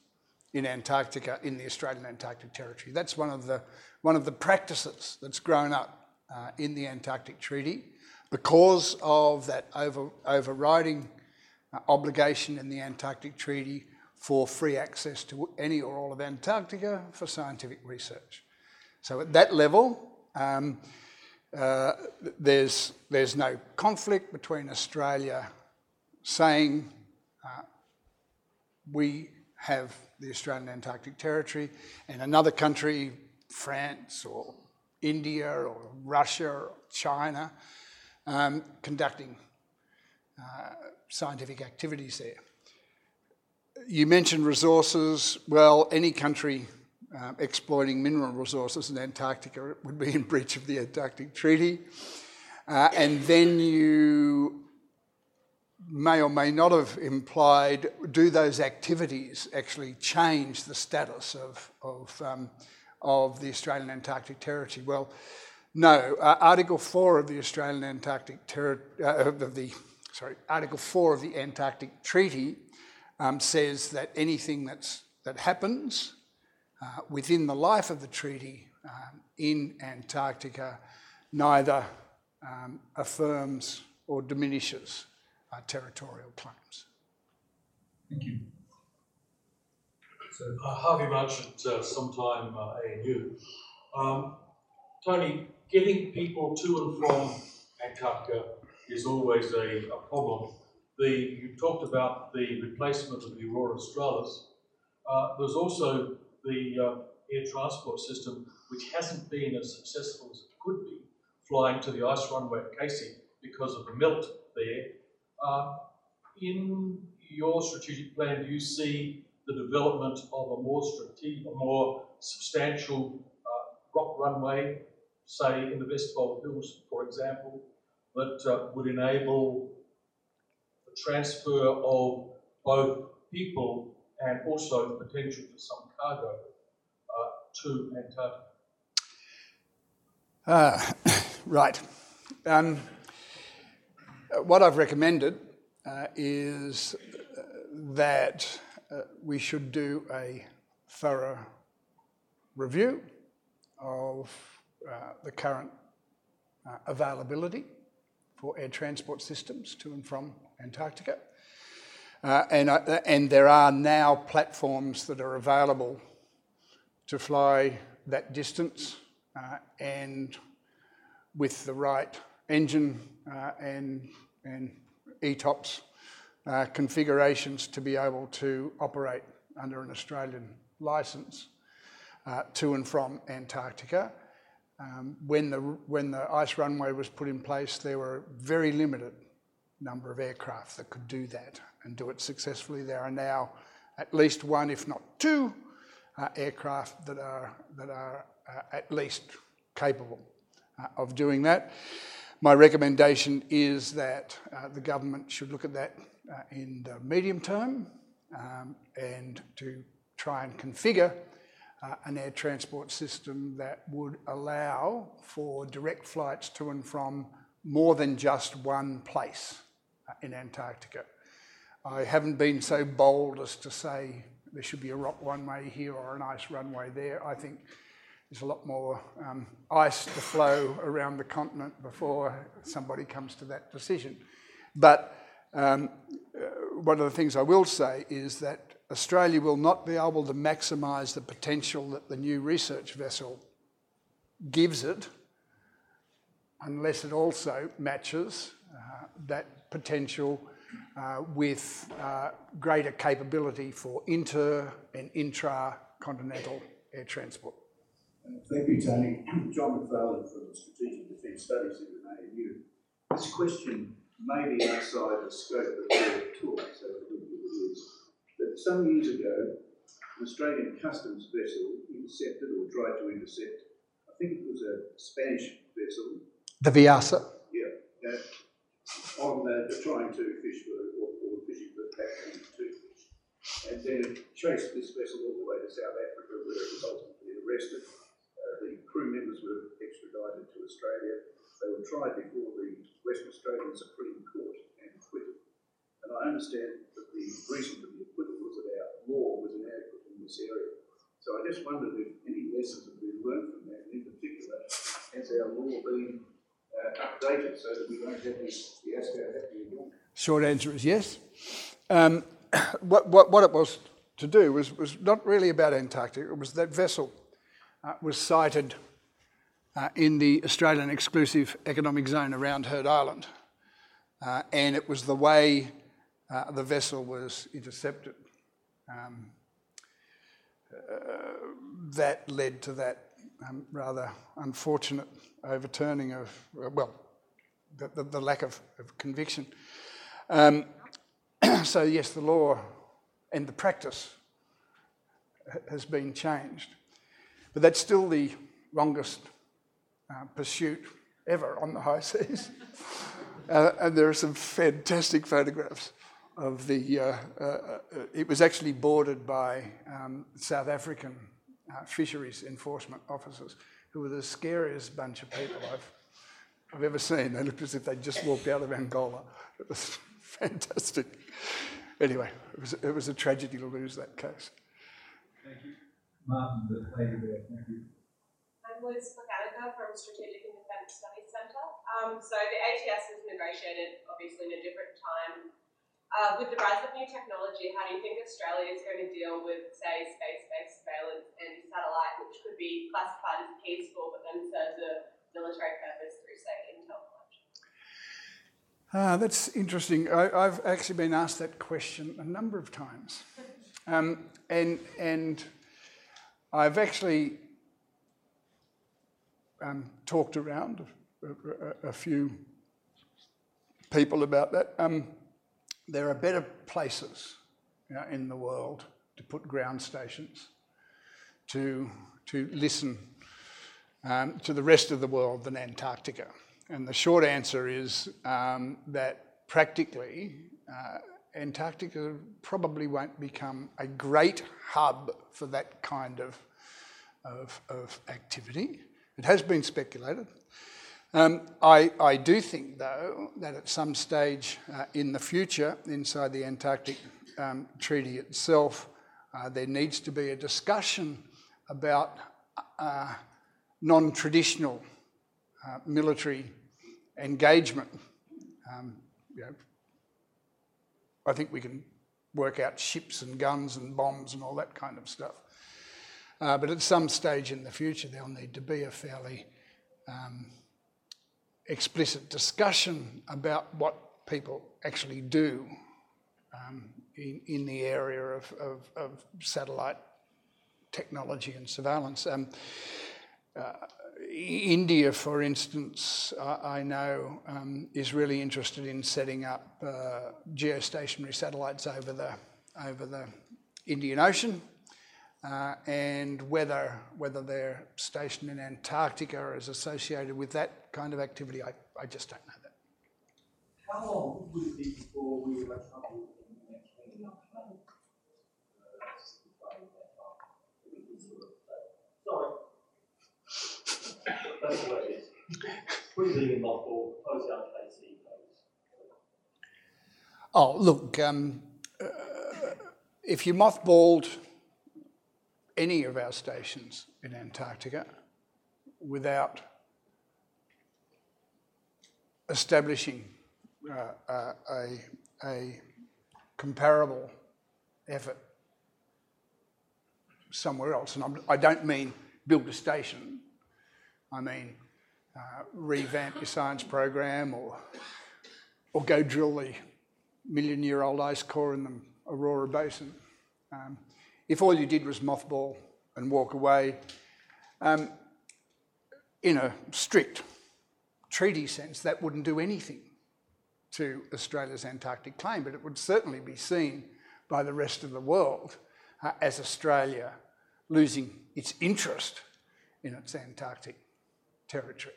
in Antarctica, in the Australian Antarctic Territory. That's one of the, one of the practices that's grown up uh, in the Antarctic Treaty because of that over, overriding uh, obligation in the Antarctic Treaty for free access to any or all of Antarctica for scientific research. So at that level, um, uh, there's, there's no conflict between Australia saying uh, we have the Australian Antarctic Territory and another country, France or India or Russia or China, um, conducting uh, scientific activities there. You mentioned resources. Well, any country um, exploiting mineral resources in Antarctica would be in breach of the Antarctic Treaty. Uh, and then you may or may not have implied do those activities actually change the status of, of, um, of the Australian Antarctic Territory? Well, no. Uh, Article 4 of the Australian Antarctic Territory, uh, of the, sorry, Article 4 of the Antarctic Treaty um, says that anything that's, that happens uh, within the life of the treaty um, in Antarctica neither um, affirms or diminishes our territorial claims. Thank you. So, uh, Harvey Marchant, uh, sometime uh, ANU. Um, Tony, getting people to and from Antarctica is always a, a problem. The, you talked about the replacement of the Aurora Australis. Uh, there's also the uh, air transport system, which hasn't been as successful as it could be, flying to the ice runway at Casey because of the melt there. Uh, in your strategic plan, do you see the development of a more strategic, a more substantial uh, rock runway, say in the Vestfold Hills, for example, that uh, would enable the transfer of both people and also the potential for some cargo uh, to Antarctica? Uh, [coughs] right. Um, what I've recommended uh, is that uh, we should do a thorough review of uh, the current uh, availability for air transport systems to and from Antarctica. Uh, and, uh, and there are now platforms that are available to fly that distance and with the right engine and, and ETOPS uh, configurations to be able to operate under an Australian licence uh, to and from Antarctica. Um, when, the, when the ice runway was put in place, there were very limited number of aircraft that could do that and do it successfully. There are now at least one, if not two, uh, aircraft that are, that are uh, at least capable uh, of doing that. My recommendation is that the government should look at that in the medium term um, and to try and configure an air transport system that would allow for direct flights to and from more than just one place in Antarctica. I haven't been so bold as to say there should be a rock runway here or an ice runway there. I think there's a lot more um, ice to flow around the continent before somebody comes to that decision. But um, uh, one of the things I will say is that Australia will not be able to maximise the potential that the new research vessel gives it unless it also matches uh, that potential uh, with uh, greater capability for inter and intra-continental air transport. Thank you, Tony. [clears throat] John McFarlane from the Strategic Defence Studies in ANU. This question may be outside the scope of the talk, so forgive me it is. But some years ago, an Australian customs vessel intercepted or tried to intercept, I think it was a Spanish vessel. The Viarsa. Yeah, on uh, trying to fish for, or, or fishing for to fish. And then chased this vessel all the way to South Africa, where it was ultimately arrested the crew members were extradited to Australia. They were tried before the Western Australian Supreme Court and acquitted. And I understand that the reason for the acquittal was that our law was inadequate in this area. So I just wondered if any lessons have been learned from that, and in particular, has our law been uh, updated so that we happening again? Short answer is yes. Um, [coughs] what, what, what it was to do was, was not really about Antarctica, it was that vessel uh, was sighted uh, in the Australian exclusive economic zone around Heard Island. Uh, and it was the way uh, the vessel was intercepted um, uh, that led to that um, rather unfortunate overturning of, uh, well, the, the, the, lack of, of conviction. Um, [clears throat] so, yes, the law and the practice has been changed. But that's still the longest uh, pursuit ever on the high seas. [laughs] Uh, and there are some fantastic photographs of the. Uh, uh, uh it was actually boarded by um, South African uh, fisheries enforcement officers who were the scariest bunch of people I've, I've ever seen. They looked as if they'd just walked out of Angola. It was [laughs] fantastic. Anyway, it was, it was a tragedy to lose that case. Thank you. Martin, the lady there, thank you. I'm Liz Mechanica from Strategic and Defence Studies Centre. Um, so the ATS was negotiated obviously in a different time. Uh, with the rise of new technology, how do you think Australia is going to deal with, say, space-based surveillance and satellite, which could be classified as peaceful but then serves a military purpose through, say, intel Ah, that's interesting. I, have actually been asked that question a number of times. [laughs] Um, and, and I've actually um, talked around a, a, a, few people about that. Um, there are better places in the world to put ground stations to, to listen um, to the rest of the world than Antarctica. And the short answer is um, that practically uh, Antarctica probably won't become a great hub for that kind of activity. It has been speculated. Um, I, I, do think, though, that at some stage uh, in the future, inside the Antarctic um, Treaty itself, uh, there needs to be a discussion about uh, non traditional uh, military engagement. Um, you know, I think we can work out ships and guns and bombs and all that kind of stuff. Uh, but at some stage in the future, there'll need to be a fairly um, explicit discussion about what people actually do um, in, in, the area of, of, of, satellite technology and surveillance. Um, uh, India, for instance, I, I know um, is really interested in setting up uh, geostationary satellites over the over the Indian Ocean, uh, and whether whether they're stationed in Antarctica is associated with that kind of activity, I, I just don't know that. How long would it be before we were trouble Sorry. That's the way it is. Breathing mothball, Oh, look, um, uh, if you mothballed any of our stations in Antarctica without establishing uh, uh, a, a comparable effort somewhere else, and I'm, I do not mean build a station, I mean, uh, revamp your science program or, or go drill the million year old ice core in the Aurora Basin. Um, if all you did was mothball and walk away, um, in a strict treaty sense, that wouldn't do anything to Australia's Antarctic claim, but it would certainly be seen by the rest of the world uh, as Australia losing its interest in its Antarctic territory.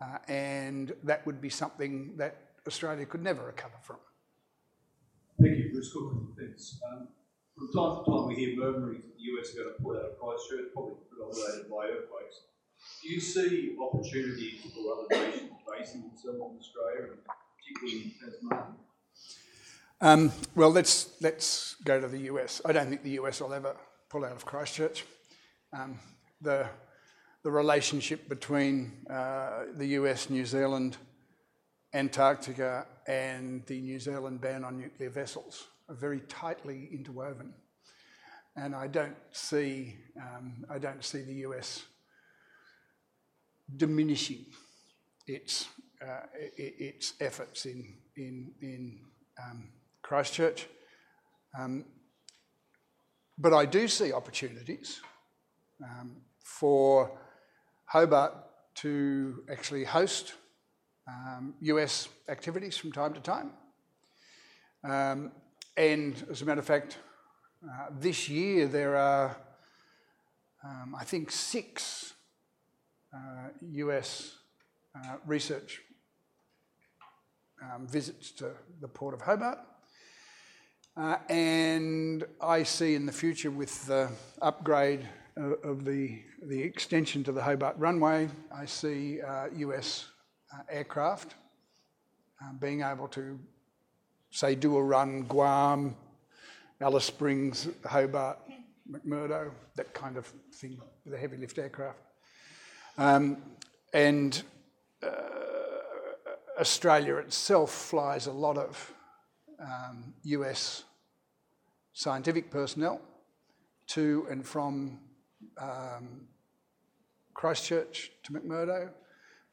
Uh, and that would be something that Australia could never recover from. Thank you, Bruce Cook. Um, from time to time, we hear murmurings that the US are going to pull out of Christchurch, probably predominated by earthquakes. Do you see opportunities for other nations basing themselves in Australia, and particularly in Tasmania? Um, well, let's let's go to the US. I don't think the US will ever pull out of Christchurch. Um, the the relationship between uh, the US, New Zealand, Antarctica, and the New Zealand ban on nuclear vessels are very tightly interwoven. And I don't see, um, I don't see the US diminishing its, uh, its efforts in, in, in um, Christchurch. Um, but I do see opportunities for Hobart to actually host US activities from time to time. Um, and as a matter of fact, uh, this year there are, um, I think, six uh, US uh, research um, visits to the Port of Hobart. Uh, and I see in the future with the upgrade uh, of the, the extension to the Hobart runway, I see uh, US uh, aircraft uh, being able to, say, do a run Guam, Alice Springs, Hobart, McMurdo, that kind of thing with a heavy lift aircraft. Um, and uh, Australia itself flies a lot of um, US scientific personnel to and from um, Christchurch to McMurdo.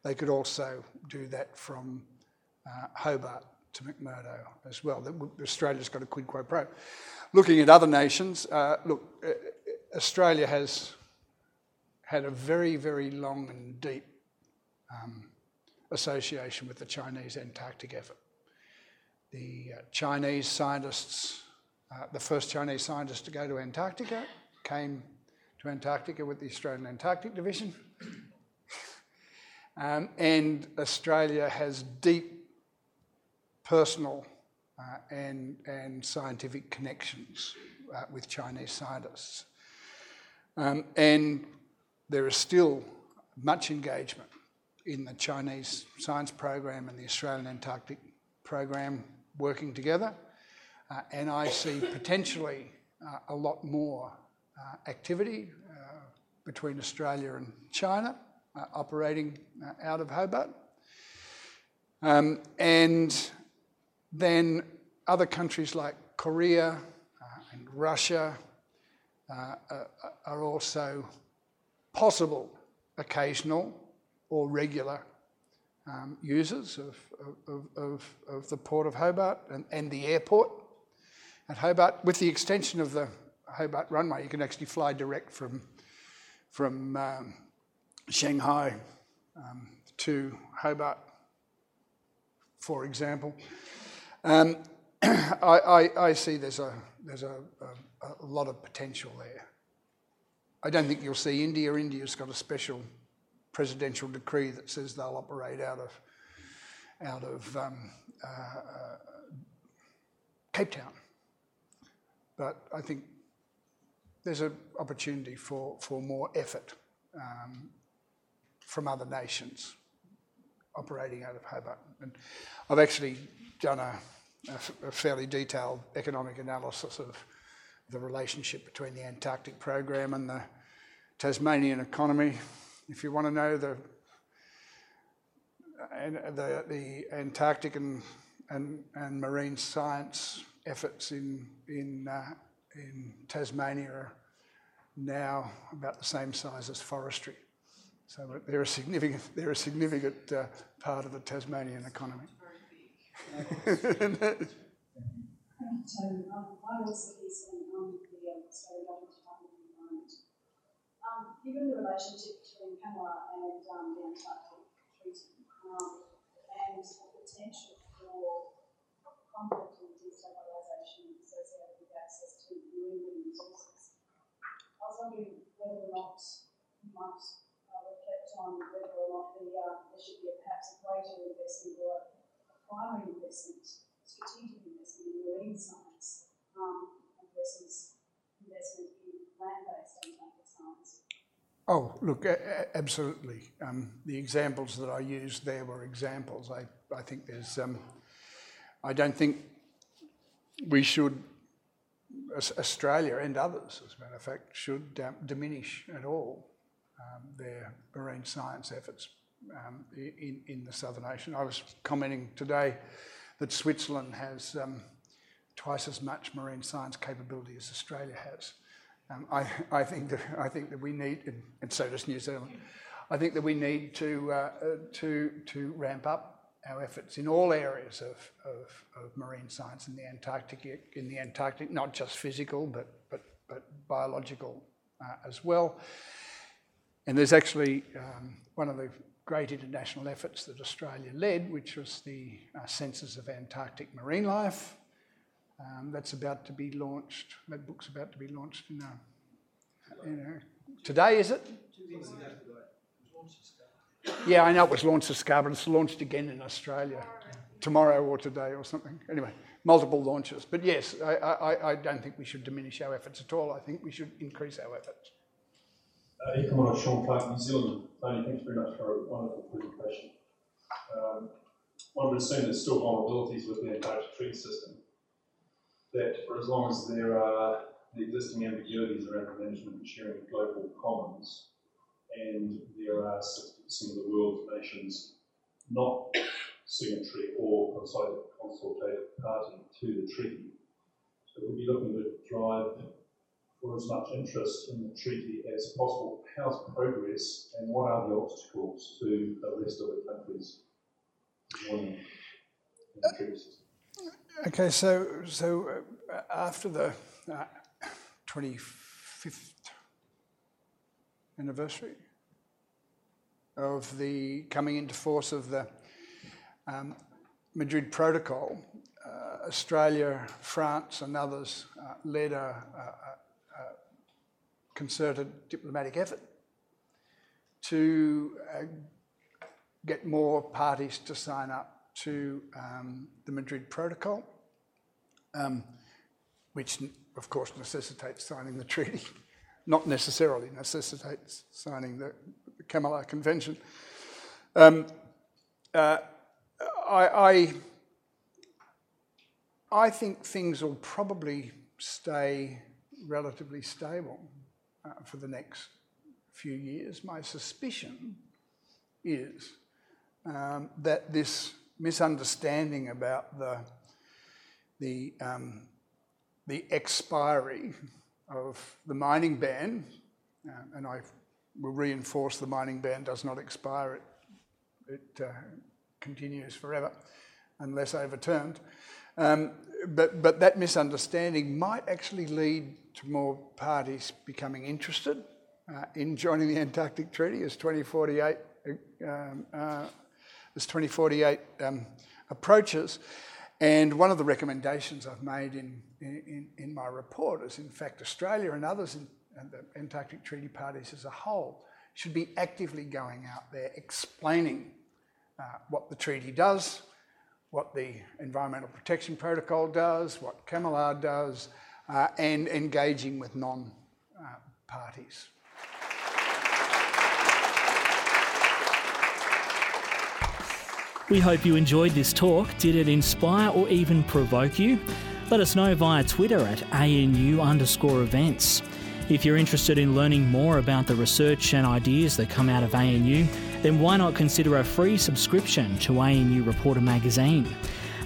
They could also do that from uh, Hobart to McMurdo as well. Australia's got a quid pro quo. Looking at other nations, uh, look, uh, Australia has had a very, very long and deep um, association with the Chinese Antarctic effort. The uh, Chinese scientists uh, the first Chinese scientist to go to Antarctica came to Antarctica with the Australian Antarctic Division. [laughs] um, and Australia has deep personal uh, and, and scientific connections uh, with Chinese scientists. Um, and there is still much engagement in the Chinese science program and the Australian Antarctic program working together. Uh, and I see potentially uh, a lot more uh, activity between Australia and China operating out of Hobart. Um, and then other countries like Korea and Russia are also possible occasional or regular um, users of, of, of, of, the Port of Hobart and, and the airport at Hobart. With the extension of the Hobart runway, you can actually fly direct from, from um, Shanghai um, to Hobart, for example. Um, [clears throat] I, I, I, see there's, a, there's a, a, a, lot of potential there. I don't think you'll see India. India's got a special presidential decree that says they'll operate out of, out of um, uh, uh, Cape Town. But I think there's an opportunity for, for more effort um, from other nations operating out of Hobart. And I've actually done a, a, fairly detailed economic analysis of the relationship between the Antarctic program and the Tasmanian economy. If you want to know the and the, the Antarctic and, and, and marine science efforts in, in, uh, in Tasmania are now about the same size as forestry. So they're a significant, they're a significant uh, part of the Tasmanian economy. Given the relationship between CCAMLR and um, the Antarctic Treaty um, and the potential for conflict and destabilisation associated with access to marine resources, I was wondering whether or not you. might uh, reflect on whether or not the, uh, there should be a, perhaps a greater investment or primary investment, strategic investment in marine science um, versus investment in land-based Antarctic science. Oh, look, absolutely. Um, the examples that I used there were examples. I, I think there's, um, I don't think we should Australia and others, as a matter of fact, should um, diminish at all um, their marine science efforts um, in, in the Southern Ocean. I was commenting today that Switzerland has um, twice as much marine science capability as Australia has. Um, I, I, think that, I think that we need, and so does New Zealand, I think that we need to, uh, uh to, to ramp up our efforts in all areas of, of, of, marine science in the Antarctic, in the Antarctic, not just physical, but, but, but biological uh, as well. And there's actually um, one of the great international efforts that Australia led, which was the uh, Census of Antarctic Marine Life. Um, that's about to be launched. That book's about to be launched in, a, in a, today, is it? Yeah, I know it was launched at Scarborough. It's launched again in Australia tomorrow or today or something. Anyway, multiple launches. But yes, I, I, I don't think we should diminish our efforts at all. I think we should increase our efforts. Uh, Economist Sean Clark, New Zealand. Tony, thanks very much for a wonderful presentation. Um, one would assume there's still vulnerabilities with the Antarctic treaty system. That for as long as there are the existing ambiguities around the management and sharing of global commons, and there are 60% of the world's nations not signatory or consultative party to the treaty. So we'll be looking to drive as much interest in the treaty as possible. How's progress and what are the obstacles to the rest of the countries? Okay, so so uh, after the uh, 25th anniversary of the coming into force of the um, Madrid Protocol, uh, Australia, France, and others uh, led a, a, concerted diplomatic effort to uh, get more parties to sign up to um, the Madrid Protocol, um, which of course necessitates signing the treaty, [laughs] not necessarily necessitates signing the, the Convention. Um, uh, I, I, I, think things will probably stay relatively stable uh, for the next few years. My suspicion is um, that this misunderstanding about the, the, um, the expiry of the mining ban, uh, and I will reinforce the mining ban does not expire, it, it uh, continues forever unless overturned. Um, but, but that misunderstanding might actually lead to more parties becoming interested uh, in joining the Antarctic Treaty as 2048 um, uh, as 2048 um, approaches. And one of the recommendations I've made in, in, in my report is, in fact, Australia and others in and the Antarctic Treaty parties as a whole should be actively going out there explaining uh, what the treaty does, what the Environmental Protection Protocol does, what CCAMLR does, uh, and engaging with non uh, parties. We hope you enjoyed this talk. Did it inspire or even provoke you? Let us know via Twitter at ANU underscore events. If you're interested in learning more about the research and ideas that come out of ANU, then why not consider a free subscription to ANU Reporter magazine?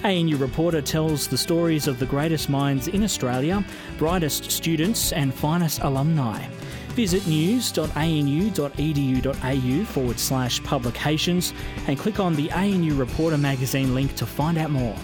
ANU Reporter tells the stories of the greatest minds in Australia, brightest students, and finest alumni. Visit news.anu.edu.au forward slash publications and click on the ANU Reporter magazine link to find out more.